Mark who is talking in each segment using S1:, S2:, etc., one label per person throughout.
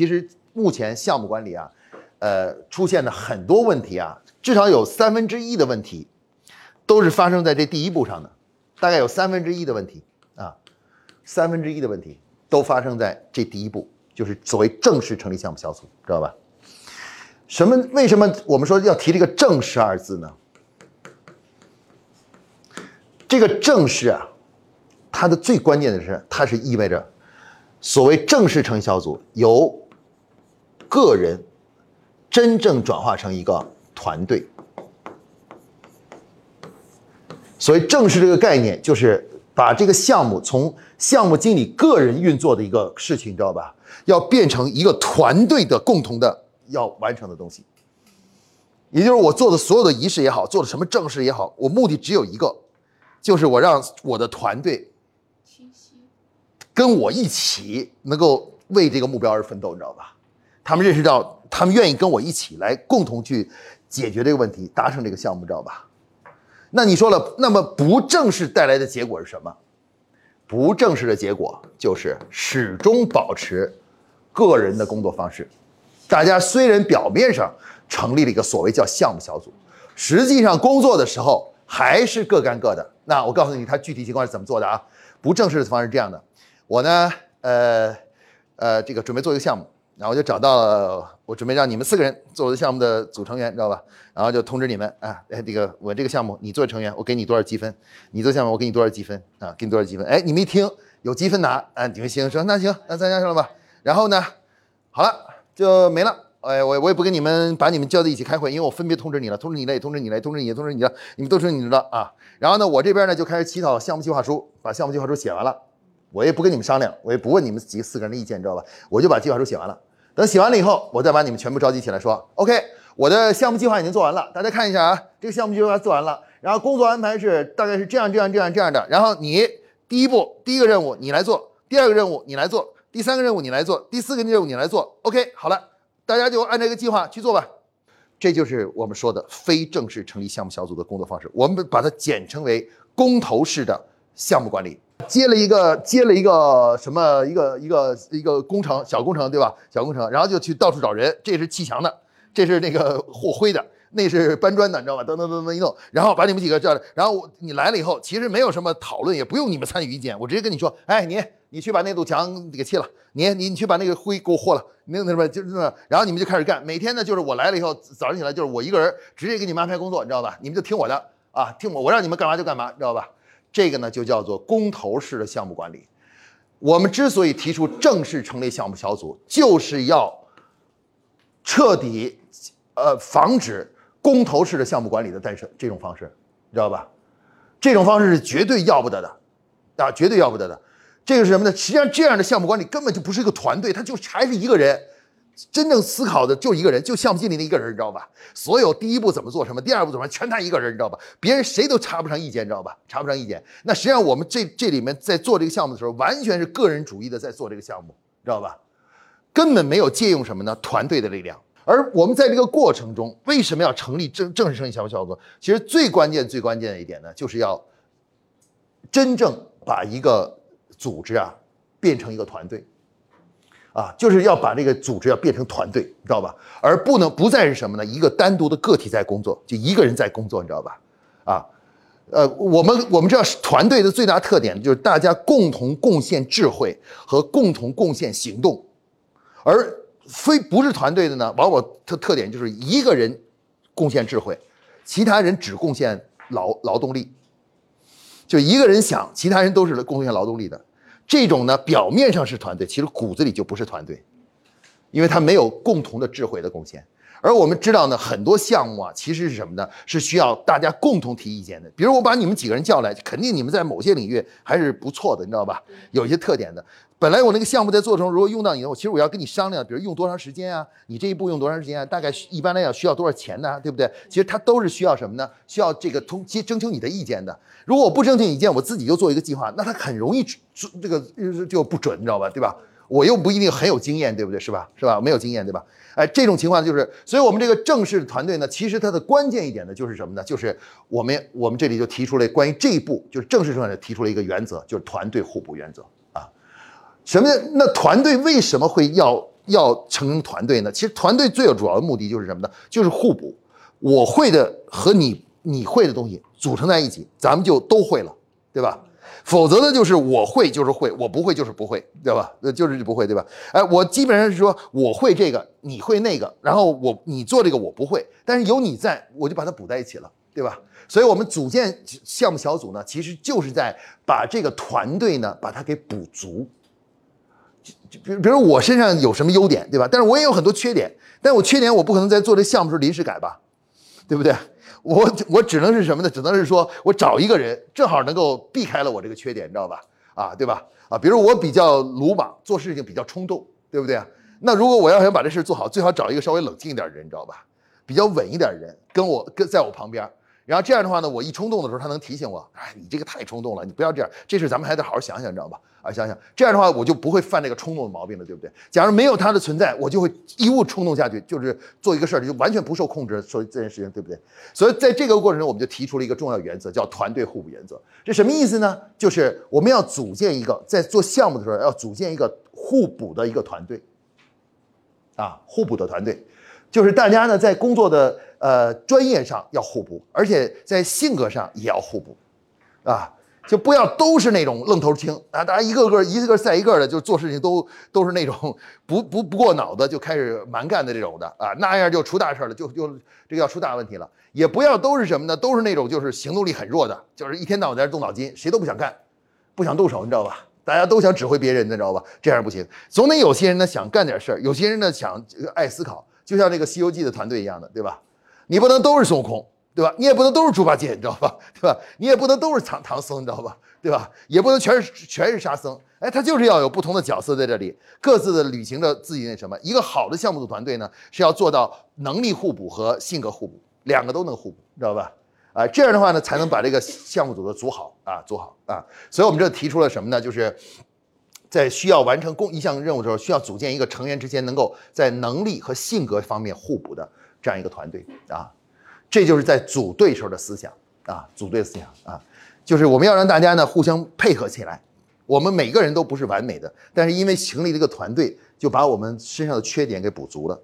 S1: 其实目前项目管理啊，呃，出现的很多问题啊，至少有三分之一的问题都是发生在这第一步上的，大概有三分之一的问题啊，三分之一的问题都发生在这第一步，就是所谓正式成立项目小组，知道吧？什么？为什么我们说要提这个“正式”二字呢？这个“正式”啊，它的最关键的是，它是意味着所谓正式成立小组由个人真正转化成一个团队。所以正式这个概念，就是把这个项目从项目经理个人运作的一个事情，你知道吧？要变成一个团队的共同的要完成的东西。也就是我做的所有的仪式也好，做的什么正事也好，我目的只有一个，就是我让我的团队跟我一起能够为这个目标而奋斗，你知道吧？他们认识到，他们愿意跟我一起来共同去解决这个问题，达成这个项目，知道吧？那你说了，那么不正式带来的结果是什么？不正式的结果就是始终保持个人的工作方式。大家虽然表面上成立了一个所谓叫项目小组，实际上工作的时候还是各干各的。那我告诉你，他具体情况是怎么做的啊？不正式的方式是这样的：我呢，呃，呃，这个准备做一个项目，然后我就找到，我准备让你们四个人做我的项目的组成员，知道吧？然后就通知你们啊，哎，这个我这个项目你作为成员，我给你多少积分？你做项目我给你多少积分啊？给你多少积分？哎，你们一听有积分拿，啊，你们行说那行，那参加上了吧？然后呢，好了就没了。哎，我我也不跟你们把你们叫在一起开会，因为我分别通知你了，通知你了，也通知你了，通知你，也通知你了，你们都是你的啊。然后呢，我这边呢就开始起草项目计划书，把项目计划书写完了，我也不跟你们商量，我也不问你们几四个人的意见，你知道吧？我就把计划书写完了。等写完了以后，我再把你们全部召集起来，说，OK，我的项目计划已经做完了，大家看一下啊，这个项目计划做完了，然后工作安排是大概是这样这样这样这样的。然后你第一步第一个任务你来做，第二个任务你来做，第三个任务你来做，第四个任务你来做，OK，好了。大家就按这个计划去做吧，这就是我们说的非正式成立项目小组的工作方式。我们把它简称为公投式的项目管理。接了一个接了一个什么一个一个一个工程小工程对吧？小工程，然后就去到处找人。这是砌墙的，这是那个和灰的，那是搬砖的，你知道吧？噔噔噔噔一弄，然后把你们几个叫来，然后你来了以后，其实没有什么讨论，也不用你们参与意见，我直接跟你说，哎你。你去把那堵墙给砌了，你你你去把那个灰给我和了，那那什么就是，然后你们就开始干。每天呢，就是我来了以后，早上起来就是我一个人直接给你们安排工作，你知道吧？你们就听我的啊，听我，我让你们干嘛就干嘛，知道吧？这个呢就叫做公投式的项目管理。我们之所以提出正式成立项目小组，就是要彻底呃防止公投式的项目管理的诞生。这种方式，你知道吧？这种方式是绝对要不得的啊，绝对要不得的。这个是什么呢？实际上，这样的项目管理根本就不是一个团队，他就还是一个人，真正思考的就一个人，就项目经理的一个人，你知道吧？所有第一步怎么做什么，第二步怎么全他一个人，你知道吧？别人谁都插不上意见，你知道吧？插不上意见。那实际上我们这这里面在做这个项目的时候，完全是个人主义的在做这个项目，知道吧？根本没有借用什么呢？团队的力量。而我们在这个过程中，为什么要成立正正式成立项目小组？其实最关键、最关键的一点呢，就是要真正把一个。组织啊，变成一个团队，啊，就是要把这个组织要变成团队，你知道吧？而不能不再是什么呢？一个单独的个体在工作，就一个人在工作，你知道吧？啊，呃，我们我们知道团队的最大特点就是大家共同贡献智慧和共同贡献行动，而非不是团队的呢，往往特特点就是一个人贡献智慧，其他人只贡献劳劳动力，就一个人想，其他人都是贡献劳动力的。这种呢，表面上是团队，其实骨子里就不是团队，因为他没有共同的智慧的贡献。而我们知道呢，很多项目啊，其实是什么呢？是需要大家共同提意见的。比如我把你们几个人叫来，肯定你们在某些领域还是不错的，你知道吧？有一些特点的。本来我那个项目在做的时候，如果用到你的，我其实我要跟你商量，比如用多长时间啊？你这一步用多长时间啊？大概一般来讲需要多少钱呢？对不对？其实它都是需要什么呢？需要这个通接征求你的意见的。如果我不征求意见，我自己就做一个计划，那它很容易这个就不准，你知道吧？对吧？我又不一定很有经验，对不对？是吧？是吧？没有经验，对吧？哎，这种情况就是，所以我们这个正式团队呢，其实它的关键一点呢，就是什么呢？就是我们我们这里就提出了关于这一步，就是正式团队提出了一个原则，就是团队互补原则啊。什么？那团队为什么会要要成团队呢？其实团队最有主要的目的就是什么呢？就是互补。我会的和你你会的东西组成在一起，咱们就都会了，对吧？否则呢，就是我会就是会，我不会就是不会，对吧？呃，就是不会，对吧？哎，我基本上是说我会这个，你会那个，然后我你做这个我不会，但是有你在，我就把它补在一起了，对吧？所以我们组建项目小组呢，其实就是在把这个团队呢，把它给补足。就就比如比如我身上有什么优点，对吧？但是我也有很多缺点，但我缺点我不可能在做这项目时候临时改吧，对不对？我我只能是什么呢？只能是说我找一个人，正好能够避开了我这个缺点，你知道吧？啊，对吧？啊，比如我比较鲁莽，做事情比较冲动，对不对？那如果我要想把这事做好，最好找一个稍微冷静一点的人，你知道吧？比较稳一点的人，跟我跟在我旁边。然后这样的话呢，我一冲动的时候，他能提醒我，哎，你这个太冲动了，你不要这样，这事咱们还得好好想想，你知道吧？啊，想想这样的话，我就不会犯这个冲动的毛病了，对不对？假如没有他的存在，我就会一误冲动下去，就是做一个事儿就完全不受控制，说这件事情，对不对？所以在这个过程中，我们就提出了一个重要原则，叫团队互补原则。这什么意思呢？就是我们要组建一个，在做项目的时候要组建一个互补的一个团队，啊，互补的团队，就是大家呢在工作的。呃，专业上要互补，而且在性格上也要互补，啊，就不要都是那种愣头青啊，大家一个个一个个赛一个的，就做事情都都是那种不不不过脑子就开始蛮干的这种的啊，那样就出大事了，就就这个要出大问题了。也不要都是什么呢？都是那种就是行动力很弱的，就是一天到晚在这动脑筋，谁都不想干，不想动手，你知道吧？大家都想指挥别人，你知道吧？这样不行，总得有些人呢想干点事儿，有些人呢想爱思考，就像这个《西游记》的团队一样的，对吧？你不能都是孙悟空，对吧？你也不能都是猪八戒，你知道吧？对吧？你也不能都是唐唐僧，你知道吧？对吧？也不能全是全是沙僧。哎，他就是要有不同的角色在这里，各自的履行着自己那什么。一个好的项目组团队呢，是要做到能力互补和性格互补，两个都能互补，知道吧？啊，这样的话呢，才能把这个项目组的组好啊，组好啊。所以我们这提出了什么呢？就是在需要完成共一项任务的时候，需要组建一个成员之间能够在能力和性格方面互补的。这样一个团队啊，这就是在组队时候的思想啊，组队思想啊，就是我们要让大家呢互相配合起来。我们每个人都不是完美的，但是因为成立这个团队，就把我们身上的缺点给补足了。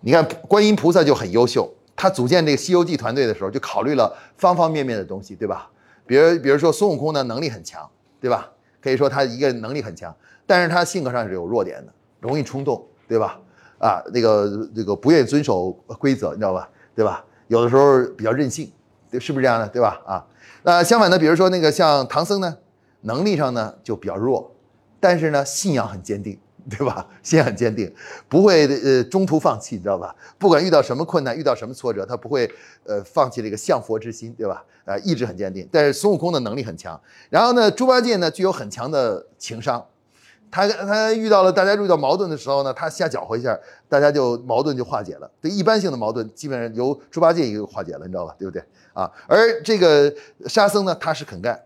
S1: 你看观音菩萨就很优秀，他组建这个《西游记》团队的时候，就考虑了方方面面的东西，对吧？比如，比如说孙悟空呢，能力很强，对吧？可以说他一个人能力很强，但是他性格上是有弱点的，容易冲动，对吧？啊，那个这个不愿意遵守规则，你知道吧？对吧？有的时候比较任性，对是不是这样的？对吧？啊，那相反呢，比如说那个像唐僧呢，能力上呢就比较弱，但是呢信仰很坚定，对吧？心很坚定，不会呃中途放弃，你知道吧？不管遇到什么困难，遇到什么挫折，他不会呃放弃这个向佛之心，对吧？呃，意志很坚定。但是孙悟空的能力很强，然后呢，猪八戒呢具有很强的情商。他他遇到了大家遇到矛盾的时候呢，他瞎搅和一下，大家就矛盾就化解了。对一般性的矛盾，基本上由猪八戒一个化解了，你知道吧？对不对啊？而这个沙僧呢，他是肯干，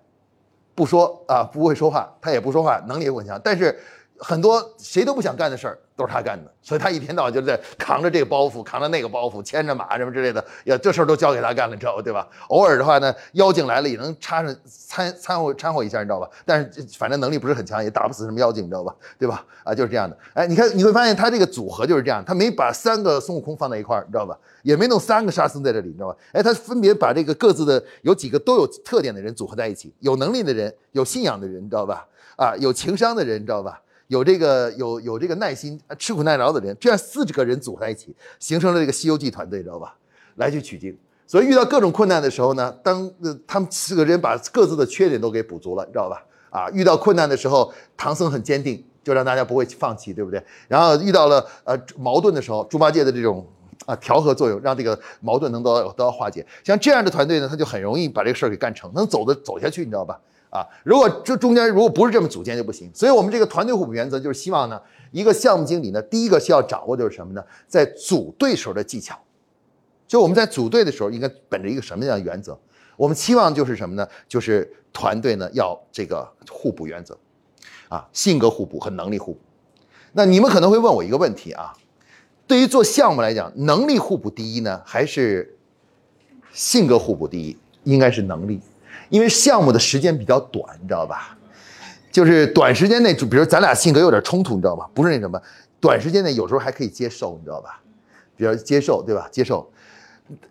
S1: 不说啊，不会说话，他也不说话，能力也很强，但是。很多谁都不想干的事儿都是他干的，所以他一天到晚就在扛着这个包袱，扛着那个包袱，牵着马什么之类的，呀，这事儿都交给他干了，你知道吧？对吧？偶尔的话呢，妖精来了也能插上掺掺和掺和一下，你知道吧？但是反正能力不是很强，也打不死什么妖精，你知道吧？对吧？啊，就是这样的。哎，你看你会发现他这个组合就是这样，他没把三个孙悟空放在一块儿，你知道吧？也没弄三个沙僧在这里，你知道吧？哎，他分别把这个各自的有几个都有特点的人组合在一起，有能力的人，有信仰的人，你知道吧？啊，有情商的人，你知道吧？有这个有有这个耐心、吃苦耐劳的人，这样四十个人组合在一起，形成了这个《西游记》团队，知道吧？来去取经。所以遇到各种困难的时候呢，当呃他们四个人把各自的缺点都给补足了，你知道吧？啊，遇到困难的时候，唐僧很坚定，就让大家不会放弃，对不对？然后遇到了呃矛盾的时候，猪八戒的这种啊调和作用，让这个矛盾能得到得到化解。像这样的团队呢，他就很容易把这个事儿给干成，能走的走下去，你知道吧？啊，如果这中间如果不是这么组建就不行，所以我们这个团队互补原则就是希望呢，一个项目经理呢，第一个需要掌握的是什么呢？在组队时候的技巧，就我们在组队的时候应该本着一个什么样的原则？我们期望就是什么呢？就是团队呢要这个互补原则，啊，性格互补和能力互补。那你们可能会问我一个问题啊，对于做项目来讲，能力互补第一呢，还是性格互补第一？应该是能力。因为项目的时间比较短，你知道吧？就是短时间内，就比如咱俩性格有点冲突，你知道吧？不是那什么，短时间内有时候还可以接受，你知道吧？比如接受，对吧？接受。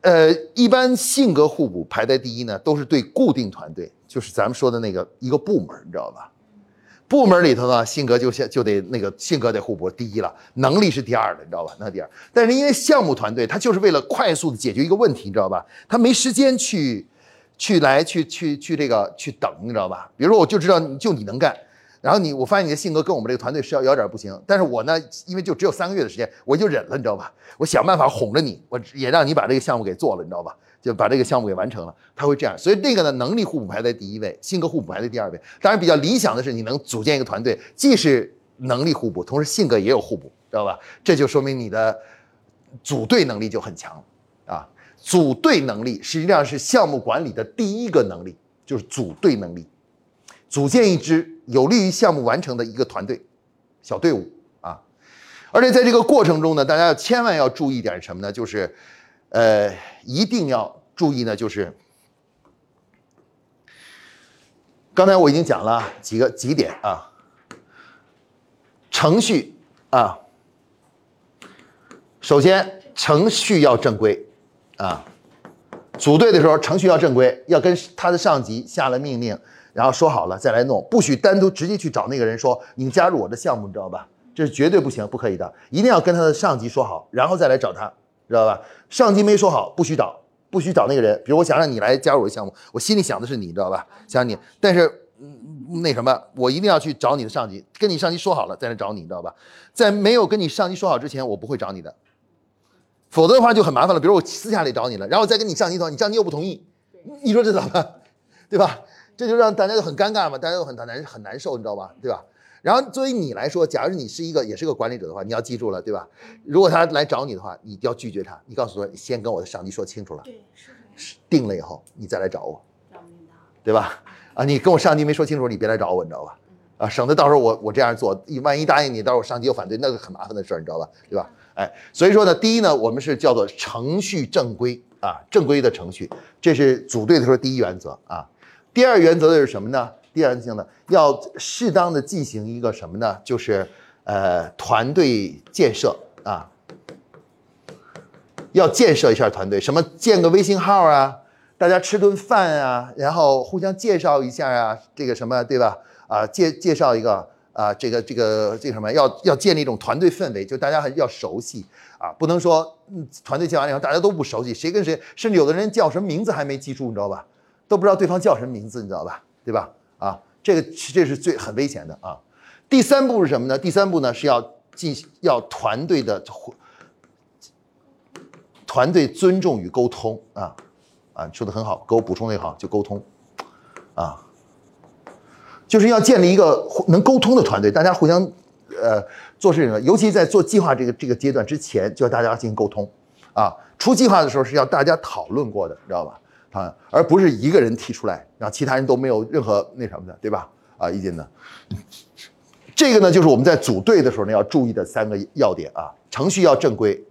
S1: 呃，一般性格互补排在第一呢，都是对固定团队，就是咱们说的那个一个部门，你知道吧？部门里头呢，性格就先就得那个性格得互补第一了，能力是第二的，你知道吧？那第二。但是因为项目团队，他就是为了快速的解决一个问题，你知道吧？他没时间去去来去去去这个去等，你知道吧？比如说我就知道就你能干，然后你我发现你的性格跟我们这个团队是要有点不行，但是我呢，因为就只有三个月的时间，我就忍了，你知道吧？我想办法哄着你，我也让你把这个项目给做了，你知道吧？就把这个项目给完成了，他会这样，所以那个呢，能力互补排在第一位，性格互补排在第二位。当然，比较理想的是你能组建一个团队，既是能力互补，同时性格也有互补，知道吧？这就说明你的组队能力就很强啊。组队能力实际上是项目管理的第一个能力，就是组队能力，组建一支有利于项目完成的一个团队、小队伍啊。而且在这个过程中呢，大家要千万要注意点什么呢？就是。呃，一定要注意呢，就是刚才我已经讲了几个几点啊，程序啊，首先程序要正规啊，组队的时候程序要正规，要跟他的上级下了命令，然后说好了再来弄，不许单独直接去找那个人说你加入我的项目，你知道吧？这是绝对不行，不可以的，一定要跟他的上级说好，然后再来找他。知道吧？上级没说好，不许找，不许找那个人。比如我想让你来加入我的项目，我心里想的是你，知道吧？想你，但是嗯那什么，我一定要去找你的上级，跟你上级说好了再来找你，知道吧？在没有跟你上级说好之前，我不会找你的，否则的话就很麻烦了。比如我私下里找你了，然后再跟你上级说，你上级又不同意，你说这怎么办？对吧？这就让大家都很尴尬嘛，大家都很难很难受，你知道吧？对吧？然后作为你来说，假如你是一个也是个管理者的话，你要记住了，对吧？如果他来找你的话，你要拒绝他，你告诉他，你先跟我的上级说清楚了，
S2: 对，是
S1: 定了以后你再来找我，对吧？啊，你跟我上级没说清楚，你别来找我，你知道吧？啊，省得到时候我我这样做，万一答应你，到时候上级又反对，那个很麻烦的事儿，你知道吧？对吧？哎，所以说呢，第一呢，我们是叫做程序正规啊，正规的程序，这是组队的时候第一原则啊。第二原则的是什么呢？第二性呢，要适当的进行一个什么呢？就是呃团队建设啊，要建设一下团队，什么建个微信号啊，大家吃顿饭啊，然后互相介绍一下啊，这个什么对吧？啊介介绍一个啊，这个这个这个什么，要要建立一种团队氛围，就大家还要熟悉啊，不能说嗯团队建完以后大家都不熟悉，谁跟谁，甚至有的人叫什么名字还没记住，你知道吧？都不知道对方叫什么名字，你知道吧？对吧？啊，这个这是最很危险的啊。第三步是什么呢？第三步呢是要进行要团队的团队尊重与沟通啊啊，说的很好，给我补充的好，就沟通啊，就是要建立一个能沟通的团队，大家互相呃做事情，尤其在做计划这个这个阶段之前，就要大家进行沟通啊。出计划的时候是要大家讨论过的，你知道吧？啊，而不是一个人提出来，然后其他人都没有任何那什么的，对吧？啊，意见呢。这个呢，就是我们在组队的时候呢要注意的三个要点啊。程序要正规，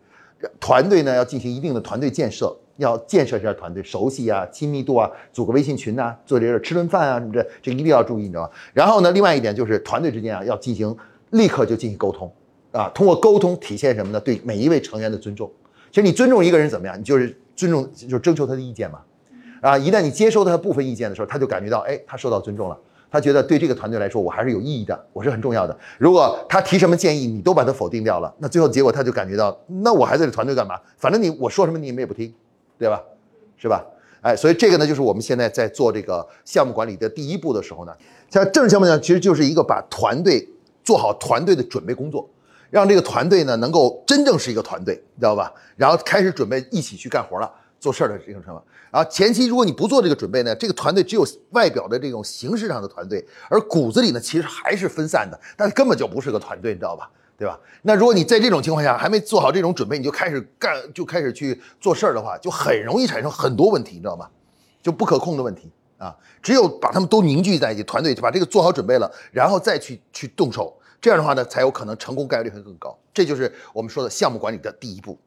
S1: 团队呢要进行一定的团队建设，要建设一下团队，熟悉啊，亲密度啊，组个微信群呐，做这个吃顿饭啊什么的，这一定要注意，你知道吧？然后呢，另外一点就是团队之间啊要进行立刻就进行沟通啊，通过沟通体现什么呢？对每一位成员的尊重。其实你尊重一个人怎么样？你就是尊重，就是征求他的意见嘛。啊，一旦你接收他部分意见的时候，他就感觉到，哎，他受到尊重了，他觉得对这个团队来说，我还是有意义的，我是很重要的。如果他提什么建议，你都把他否定掉了，那最后结果他就感觉到，那我还在这团队干嘛？反正你我说什么你们也不听，对吧？是吧？哎，所以这个呢，就是我们现在在做这个项目管理的第一步的时候呢，像正式项目呢，其实就是一个把团队做好团队的准备工作，让这个团队呢能够真正是一个团队，你知道吧？然后开始准备一起去干活了。做事儿的这种什么？然后前期如果你不做这个准备呢，这个团队只有外表的这种形式上的团队，而骨子里呢其实还是分散的，但是根本就不是个团队，你知道吧？对吧？那如果你在这种情况下还没做好这种准备，你就开始干，就开始去做事儿的话，就很容易产生很多问题，你知道吗？就不可控的问题啊！只有把他们都凝聚在一起，团队就把这个做好准备了，然后再去去动手，这样的话呢，才有可能成功概率会更高。这就是我们说的项目管理的第一步。